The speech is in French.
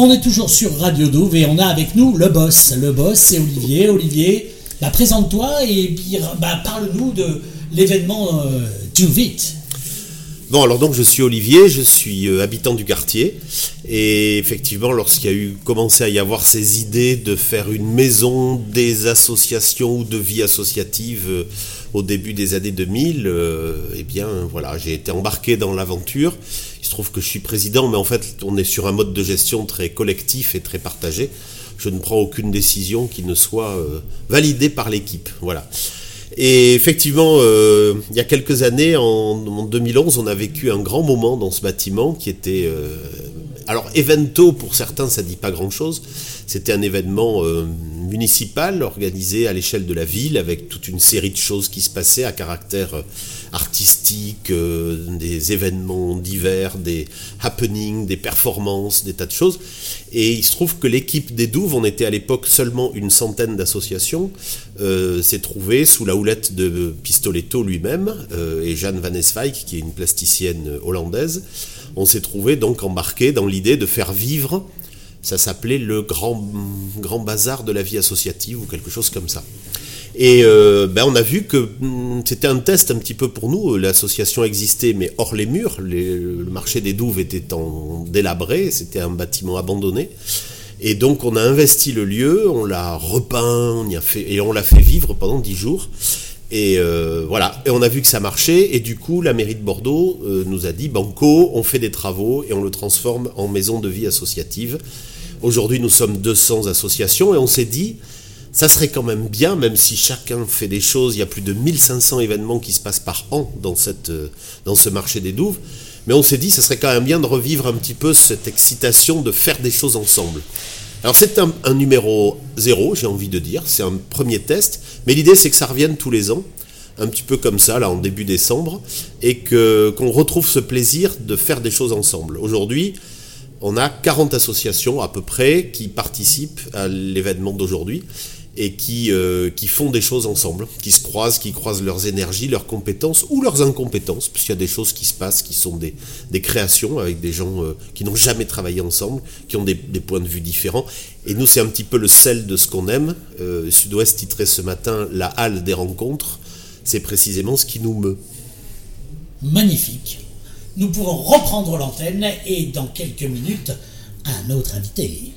On est toujours sur Radio Douve et on a avec nous le boss. Le boss, c'est Olivier. Olivier, bah, présente-toi et bah, parle-nous de l'événement euh. Bon, alors donc je suis Olivier, je suis euh, habitant du quartier. Et effectivement, lorsqu'il y a eu commencé à y avoir ces idées de faire une maison des associations ou de vie associative euh, au début des années 2000, euh, eh bien voilà, j'ai été embarqué dans l'aventure. Se trouve que je suis président, mais en fait, on est sur un mode de gestion très collectif et très partagé. Je ne prends aucune décision qui ne soit validée par l'équipe. Voilà. Et effectivement, euh, il y a quelques années, en, 2011, on a vécu un grand moment dans ce bâtiment qui était... Euh, alors, evento, pour certains, ça ne dit pas grand-chose. C'était un événement euh, municipal organisé à l'échelle de la ville avec toute une série de choses qui se passaient à caractère artistique, des événements divers, des happenings, des performances, des tas de choses. Et il se trouve que l'équipe des Douves, on était à l'époque seulement une centaine d'associations, euh, s'est trouvée sous la houlette de Pistoletto lui-même euh, et Jeanne Van Eswijk, qui est une plasticienne hollandaise. On s'est trouvé donc embarqué dans l'idée de faire vivre, ça s'appelait le grand, grand bazar de la vie associative ou quelque chose comme ça. Et euh, ben on a vu que hmm, c'était un test un petit peu pour nous. L'association existait, mais hors les murs. le marché des douves était en délabré. C'était un bâtiment abandonné. Et donc on a investi le lieu, on l'a repeint, on y a fait, et on l'a fait vivre pendant dix jours. Et euh, voilà, et on a vu que ça marchait, et du coup la mairie de Bordeaux euh, nous a dit, Banco, on fait des travaux et on le transforme en maison de vie associative. Aujourd'hui nous sommes 200 associations, et on s'est dit, ça serait quand même bien, même si chacun fait des choses, il y a plus de 1500 événements qui se passent par an dans, euh, dans ce marché des douves, mais on s'est dit, ça serait quand même bien de revivre un petit peu cette excitation de faire des choses ensemble. Alors c'est un, numéro zéro, j'ai envie de dire, c'est un premier test, mais l'idée c'est que ça revienne tous les ans, un petit peu comme ça, là en début décembre, et qu'on retrouve ce plaisir de faire des choses ensemble. Aujourd'hui, on a 40 associations à peu près qui participent à l'événement d'aujourd'hui et qui, euh, qui font des choses ensemble, qui se croisent, qui croisent leurs énergies, leurs compétences ou leurs incompétences, puisqu'il y a des choses qui se passent qui sont des, créations avec des gens euh, qui n'ont jamais travaillé ensemble, qui ont des, des, points de vue différents. Et nous, c'est un petit peu le sel de ce qu'on aime. Euh, Sud-Ouest titrait ce matin La halle des rencontres. C'est précisément ce qui nous meut. Magnifique. Nous pouvons reprendre l'antenne et dans quelques minutes, un autre invité.